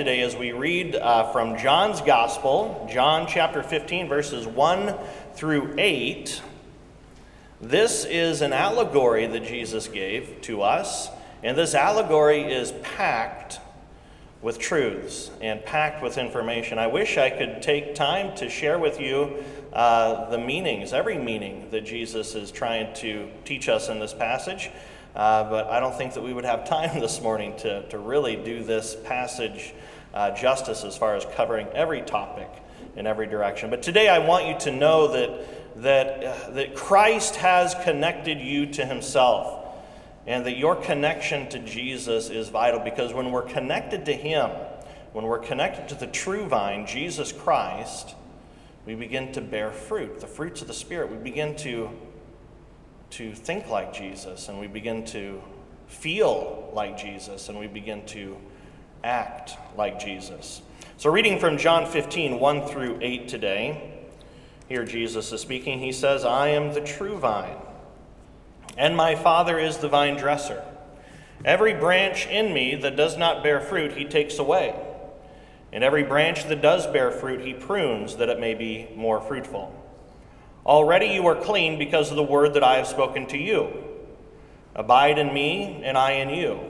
today as we read uh, from John's Gospel, John chapter 15, verses 1 through 8. This is an allegory that Jesus gave to us, and this allegory is packed with truths and packed with information. I wish I could take time to share with you uh, the meanings, every meaning that Jesus is trying to teach us in this passage. Uh, but I don't think that we would have time this morning to, to really do this passage uh, justice as far as covering every topic in every direction. But today I want you to know that, that, uh, that Christ has connected you to himself and that your connection to Jesus is vital because when we're connected to him, when we're connected to the true vine, Jesus Christ, we begin to bear fruit, the fruits of the Spirit. We begin to to think like Jesus and we begin to feel like Jesus and we begin to act like Jesus. So, reading from John 15, 1 through 8 today, here Jesus is speaking. He says, I am the true vine, and my Father is the vine dresser. Every branch in me that does not bear fruit, he takes away. And every branch that does bear fruit, he prunes that it may be more fruitful. Already you are clean because of the word that I have spoken to you. Abide in me, and I in you.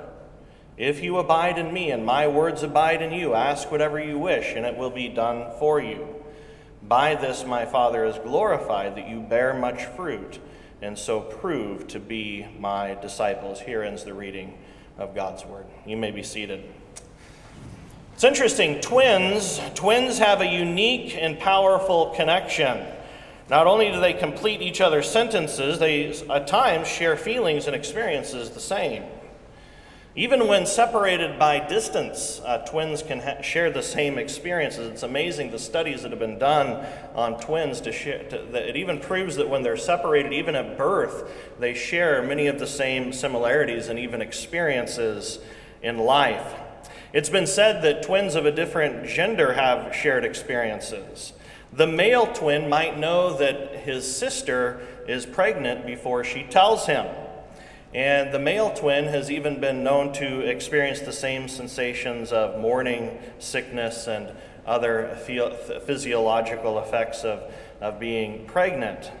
If you abide in me and my words abide in you, ask whatever you wish, and it will be done for you. By this my Father is glorified, that you bear much fruit, and so prove to be my disciples. Here ends the reading of God's word. You may be seated. It's interesting, twins, twins have a unique and powerful connection. Not only do they complete each other's sentences, they at times share feelings and experiences the same. Even when separated by distance, uh, twins can ha- share the same experiences. It's amazing the studies that have been done on twins to share. To, that it even proves that when they're separated, even at birth, they share many of the same similarities and even experiences in life. It's been said that twins of a different gender have shared experiences. The male twin might know that his sister is pregnant before she tells him. And the male twin has even been known to experience the same sensations of morning sickness and other physiological effects of, of being pregnant.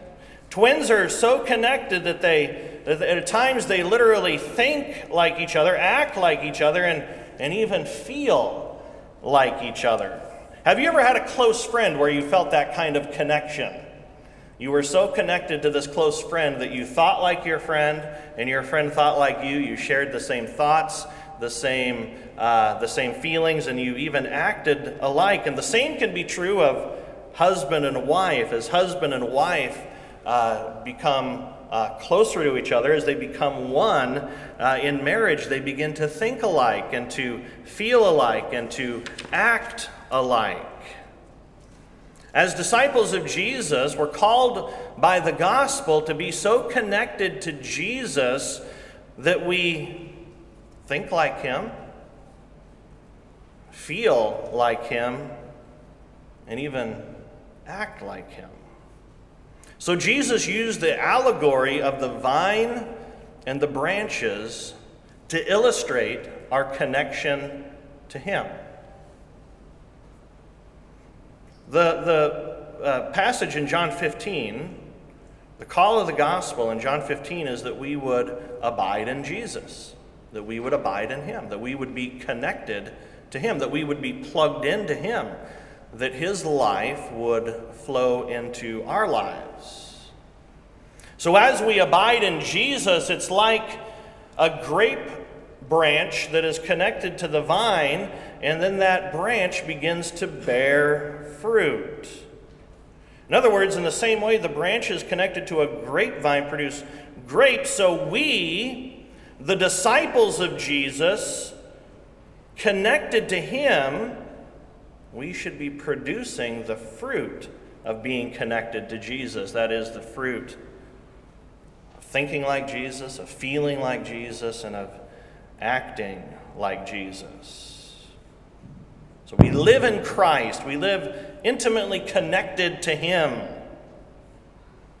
Twins are so connected that they, at times, they literally think like each other, act like each other, and and even feel like each other. Have you ever had a close friend where you felt that kind of connection? You were so connected to this close friend that you thought like your friend, and your friend thought like you. You shared the same thoughts, the same, uh, the same feelings, and you even acted alike. And the same can be true of husband and wife. As husband and wife uh, become uh, closer to each other, as they become one uh, in marriage, they begin to think alike and to feel alike and to act alike. As disciples of Jesus, we're called by the gospel to be so connected to Jesus that we think like him, feel like him, and even act like him. So Jesus used the allegory of the vine and the branches to illustrate our connection to Him. The, the uh, passage in John 15, the call of the gospel in John 15 is that we would abide in Jesus, that we would abide in Him, that we would be connected to Him, that we would be plugged into Him, that His life would flow into our lives. So, as we abide in Jesus, it's like a grape branch that is connected to the vine, and then that branch begins to bear fruit. In other words, in the same way the branches connected to a grapevine produce grapes, so we, the disciples of Jesus, connected to Him, we should be producing the fruit of being connected to Jesus. That is, the fruit of thinking like Jesus, of feeling like Jesus, and of acting like Jesus. So we live in Christ, we live intimately connected to Him.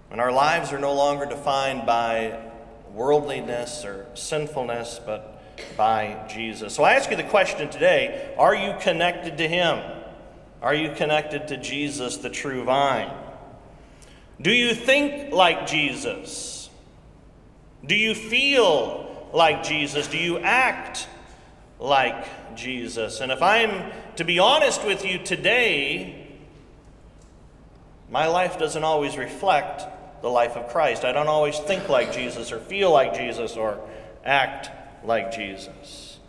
And our lives are no longer defined by worldliness or sinfulness, but by Jesus. So I ask you the question today are you connected to Him? Are you connected to Jesus, the true vine? Do you think like Jesus? Do you feel like Jesus? Do you act like Jesus? And if I'm to be honest with you today, my life doesn't always reflect the life of Christ. I don't always think like Jesus or feel like Jesus or act like Jesus.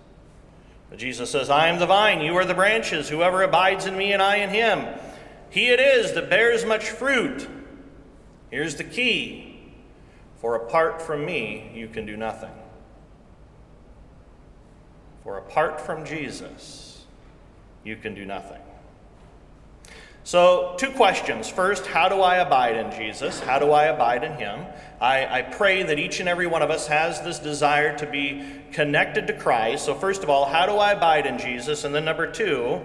But Jesus says, I am the vine, you are the branches. Whoever abides in me and I in him, he it is that bears much fruit. Here's the key for apart from me, you can do nothing. For apart from Jesus, you can do nothing. So, two questions. First, how do I abide in Jesus? How do I abide in Him? I, I, pray that each and every one of us has this desire to be connected to Christ. So, first of all, how do I abide in Jesus? And then, number two,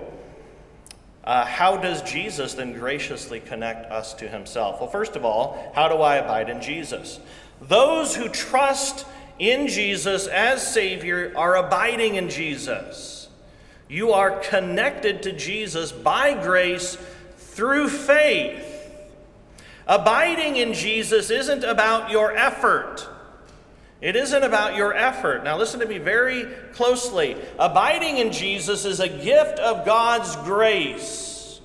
uh, how does Jesus then graciously connect us to Himself? Well, first of all, how do I abide in Jesus? Those who trust in Jesus as Savior are abiding in Jesus. You are connected to Jesus by grace through faith. Abiding in Jesus isn't about your effort. It isn't about your effort. Now, listen to me very closely. Abiding in Jesus is a gift of God's grace,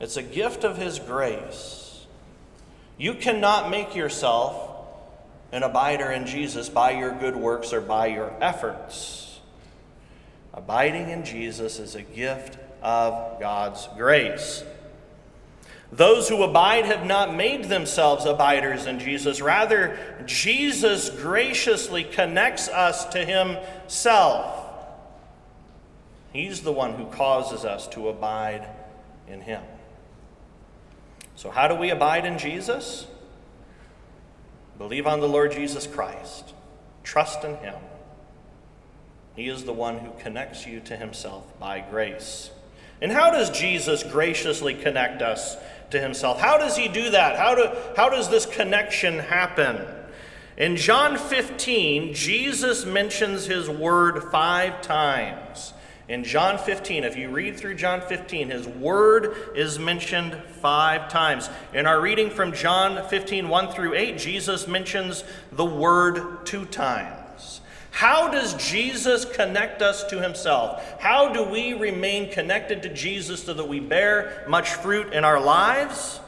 it's a gift of His grace. You cannot make yourself an abider in Jesus by your good works or by your efforts. Abiding in Jesus is a gift of God's grace. Those who abide have not made themselves abiders in Jesus. Rather, Jesus graciously connects us to Himself. He's the one who causes us to abide in Him. So, how do we abide in Jesus? Believe on the Lord Jesus Christ, trust in Him. He is the one who connects you to Himself by grace. And how does Jesus graciously connect us to himself? How does he do that? How, do, how does this connection happen? In John 15, Jesus mentions his word five times. In John 15, if you read through John 15, his word is mentioned five times. In our reading from John 15, 1 through 8, Jesus mentions the word two times. How does Jesus connect us to himself? How do we remain connected to Jesus so that we bear much fruit in our lives?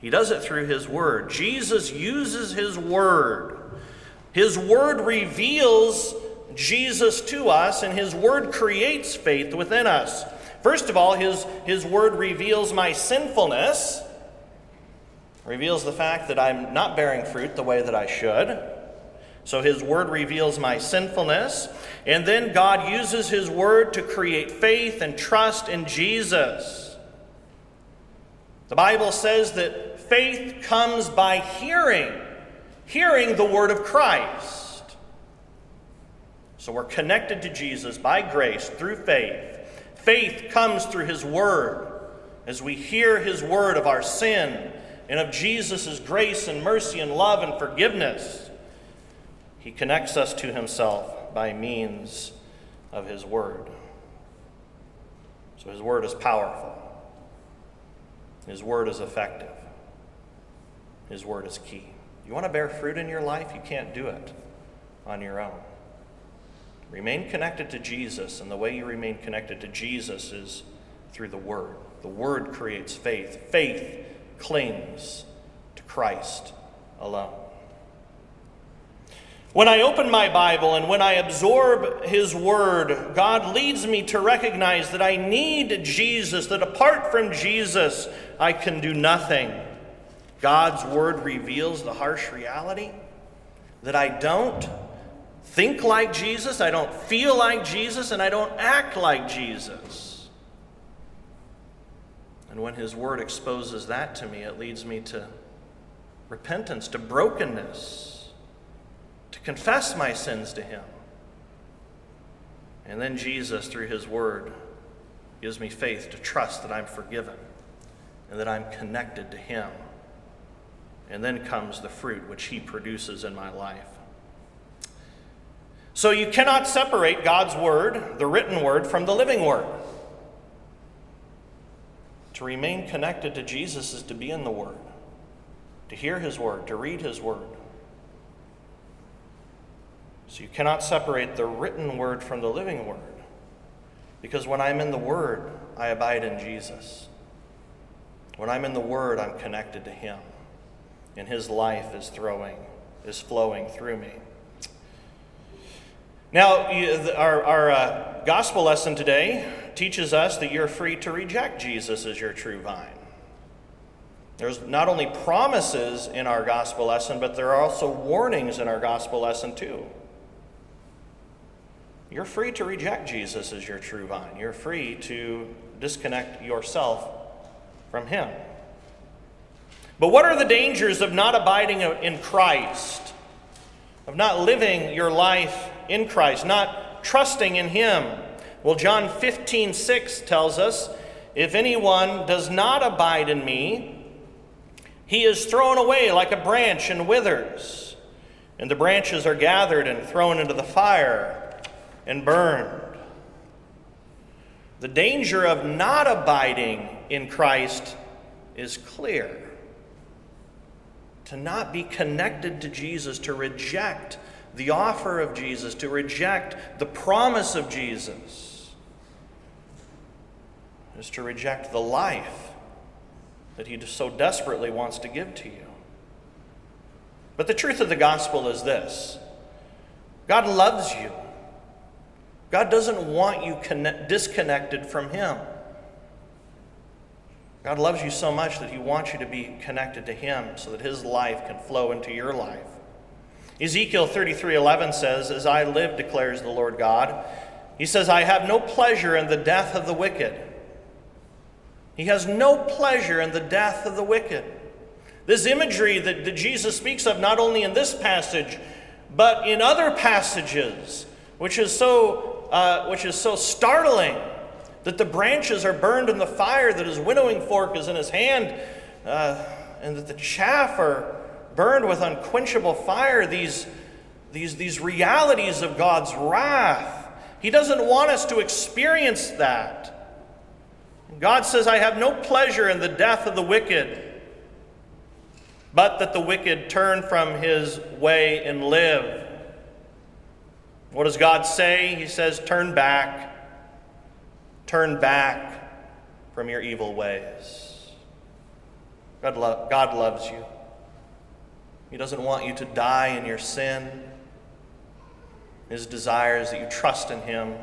He does it through his word. Jesus uses his word. His word reveals Jesus to us, and his word creates faith within us. First of all, his, his word reveals my sinfulness, reveals the fact that I'm not bearing fruit the way that I should. So his word reveals my sinfulness. And then God uses his word to create faith and trust in Jesus. The Bible says that faith comes by hearing, hearing the word of Christ. So we're connected to Jesus by grace through faith. Faith comes through his word as we hear his word of our sin and of Jesus' grace and mercy and love and forgiveness. He connects us to himself by means of his word. So his word is powerful. His word is effective. His word is key. You want to bear fruit in your life? You can't do it on your own. Remain connected to Jesus, and the way you remain connected to Jesus is through the Word. The Word creates faith. Faith clings to Christ alone. When I open my Bible and when I absorb His Word, God leads me to recognize that I need Jesus, that apart from Jesus, I can do nothing. God's Word reveals the harsh reality that I don't think like Jesus, I don't feel like Jesus, and I don't act like Jesus. And when His Word exposes that to me, it leads me to repentance, to brokenness, to confess my sins to Him. And then Jesus, through His Word, gives me faith to trust that I'm forgiven and that I'm connected to Him. And then comes the fruit which He produces in my life. So you cannot separate God's Word, the written Word, from the living Word. To remain connected to Jesus is to be in the Word, to hear His Word, to read His Word. So you cannot separate the written Word from the living Word. Because when I'm in the Word, I abide in Jesus. When I'm in the Word, I'm connected to Him, and His life is throwing, is flowing through me. Now, our, our uh, gospel lesson today teaches us that you're free to reject Jesus as your true vine. There's not only promises in our gospel lesson, but there are also warnings in our gospel lesson, too. You're free to reject Jesus as your true vine. You're free to disconnect yourself from Him. But what are the dangers of not abiding in Christ, of not living your life in Christ, not trusting in Him? Well, John 15, 6 tells us if anyone does not abide in me, he is thrown away like a branch and withers, and the branches are gathered and thrown into the fire and burned. The danger of not abiding in Christ is clear. To not be connected to Jesus, to reject the offer of Jesus, to reject the promise of Jesus, is to reject the life that He so desperately wants to give to you. But the truth of the gospel is this God loves you. God doesn't want you connect, disconnected from Him. God loves you so much that He wants you to be connected to Him so that His life can flow into your life. Ezekiel 33:11 says, "As I live, declares the Lord God, He says, I have no pleasure in the death of the wicked. He has no pleasure in the death of the wicked. This imagery that, that Jesus speaks of, not only in this passage, but in other passages, which is so uh, which is so startling that the branches are burned in the fire, that his winnowing fork is in his hand, uh, and that the chaff are burned with unquenchable fire. These, these, these realities of God's wrath. He doesn't want us to experience that. God says, I have no pleasure in the death of the wicked, but that the wicked turn from his way and live. What does God say? He says, Turn back. Turn back from your evil ways. God, lo- God loves you. He doesn't want you to die in your sin. His desire is that you trust in Him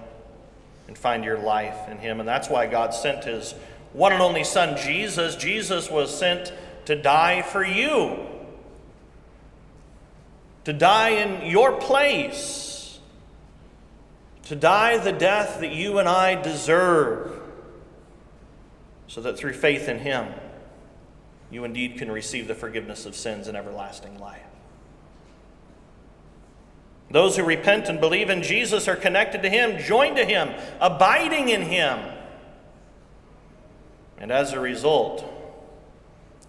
and find your life in Him. And that's why God sent His one and only Son, Jesus. Jesus was sent to die for you, to die in your place to die the death that you and I deserve, so that through faith in Him, you indeed can receive the forgiveness of sins and everlasting life. Those who repent and believe in Jesus are connected to Him, joined to Him, abiding in Him. And as a result,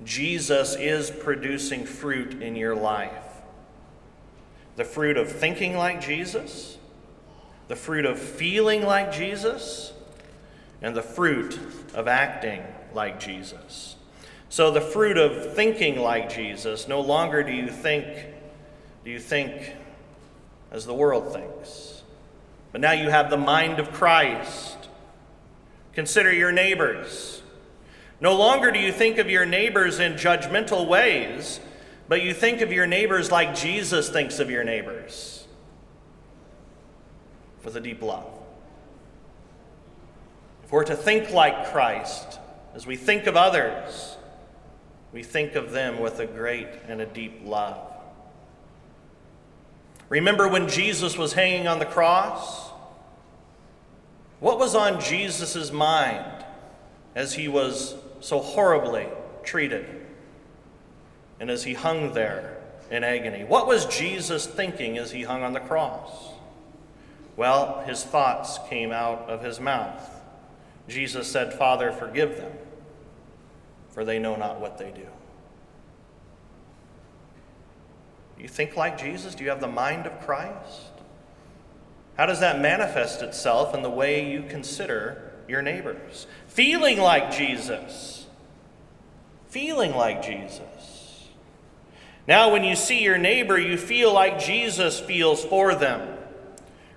Jesus is producing fruit in your life the fruit of thinking like Jesus the fruit of feeling like Jesus, and the fruit of acting like Jesus. So the fruit of thinking like Jesus, no longer do you think do you think as the world thinks. But now you have the mind of Christ. Consider your neighbors. No longer do you think of your neighbors in judgmental ways, but you think of your neighbors like Jesus thinks of your neighbors with a deep love. If we're to think like Christ, as we think of others, we think of them with a great and a deep love. Remember when Jesus was hanging on the cross? What was on Jesus' mind as he was so horribly treated and as he hung there in agony? What was Jesus thinking as he hung on the cross? Well, his thoughts came out of his mouth. Jesus said, Father, forgive them, for they know not what they do. You think like Jesus? Do you have the mind of Christ? How does that manifest itself in the way you consider your neighbors? Feeling like Jesus. Feeling like Jesus. Now, when you see your neighbor, you feel like Jesus feels for them.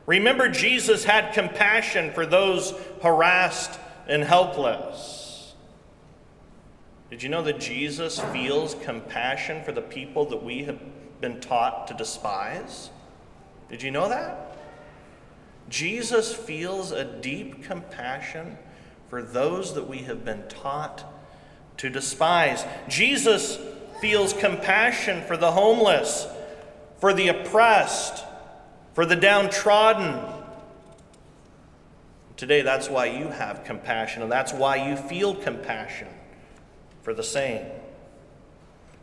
Remember, Jesus had compassion for those harassed and helpless. Did you know that Jesus feels compassion for the people that we have been taught to despise? Did you know that? Jesus feels a deep compassion for those that we have been taught to despise. Jesus feels compassion for the homeless, for the oppressed, for the downtrodden. Today, that's why you have compassion, and that's why you feel compassion for the same.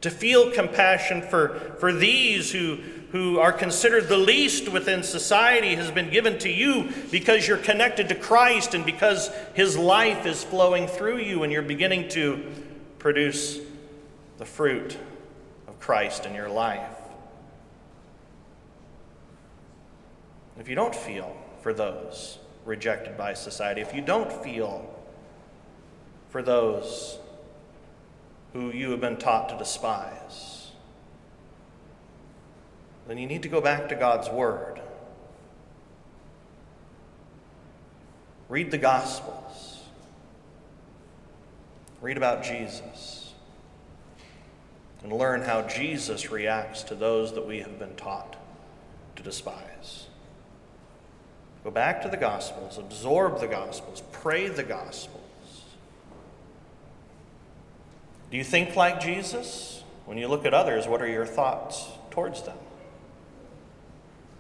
To feel compassion for, for these who, who are considered the least within society has been given to you because you're connected to Christ and because His life is flowing through you and you're beginning to produce the fruit of Christ in your life. if you don't feel for those rejected by society, if you don't feel for those who you have been taught to despise, then you need to go back to God's Word. Read the Gospels. Read about Jesus. And learn how Jesus reacts to those that we have been taught to despise. Go back to the Gospels, absorb the Gospels, pray the Gospels. Do you think like Jesus? When you look at others, what are your thoughts towards them?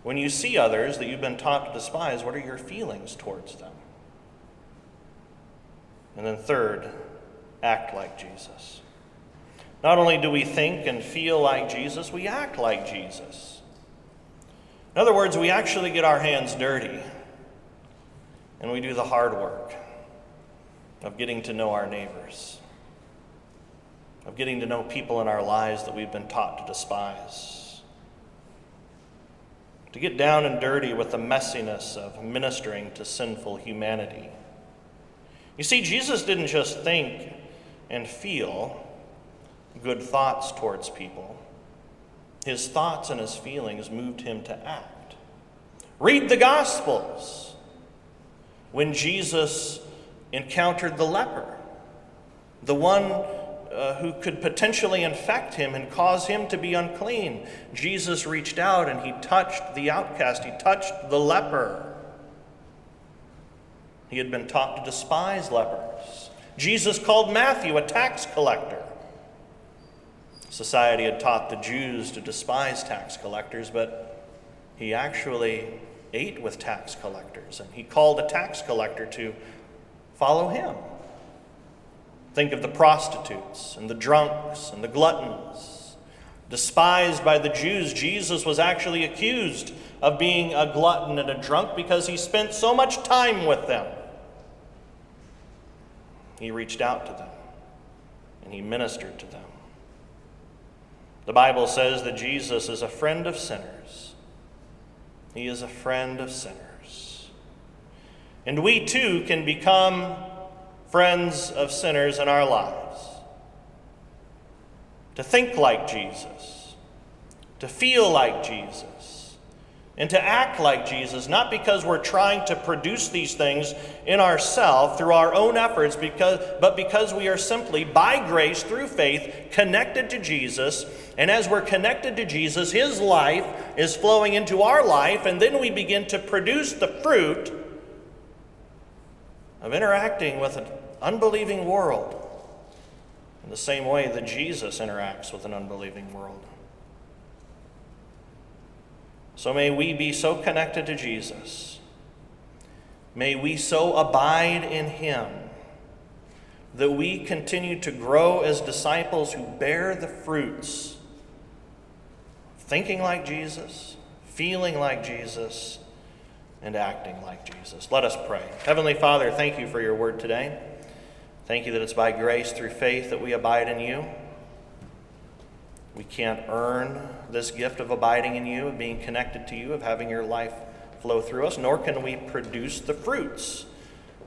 When you see others that you've been taught to despise, what are your feelings towards them? And then, third, act like Jesus. Not only do we think and feel like Jesus, we act like Jesus. In other words, we actually get our hands dirty and we do the hard work of getting to know our neighbors, of getting to know people in our lives that we've been taught to despise, to get down and dirty with the messiness of ministering to sinful humanity. You see, Jesus didn't just think and feel good thoughts towards people. His thoughts and his feelings moved him to act. Read the Gospels when Jesus encountered the leper, the one uh, who could potentially infect him and cause him to be unclean. Jesus reached out and he touched the outcast, he touched the leper. He had been taught to despise lepers. Jesus called Matthew a tax collector. Society had taught the Jews to despise tax collectors, but he actually ate with tax collectors, and he called a tax collector to follow him. Think of the prostitutes and the drunks and the gluttons. Despised by the Jews, Jesus was actually accused of being a glutton and a drunk because he spent so much time with them. He reached out to them and he ministered to them. The Bible says that Jesus is a friend of sinners he is a friend of sinners. And we too can become friends of sinners in our lives. To think like Jesus, to feel like Jesus, and to act like Jesus, not because we're trying to produce these things in ourselves through our own efforts, because, but because we are simply, by grace, through faith, connected to Jesus and as we're connected to Jesus, His life is flowing into our life, and then we begin to produce the fruit of interacting with an unbelieving world in the same way that Jesus interacts with an unbelieving world. So may we be so connected to Jesus. May we so abide in him that we continue to grow as disciples who bear the fruits, thinking like Jesus, feeling like Jesus, and acting like Jesus. Let us pray. Heavenly Father, thank you for your word today. Thank you that it's by grace through faith that we abide in you. We can't earn this gift of abiding in you, of being connected to you, of having your life flow through us, nor can we produce the fruits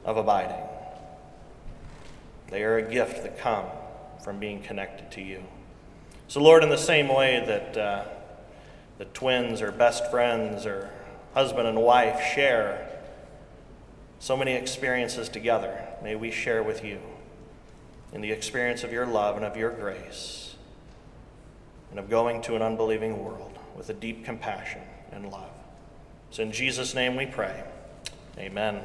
of abiding. They are a gift that come from being connected to you. So, Lord, in the same way that uh, the twins or best friends or husband and wife share so many experiences together, may we share with you in the experience of your love and of your grace and of going to an unbelieving world with a deep compassion and love. So, in Jesus' name we pray. Amen.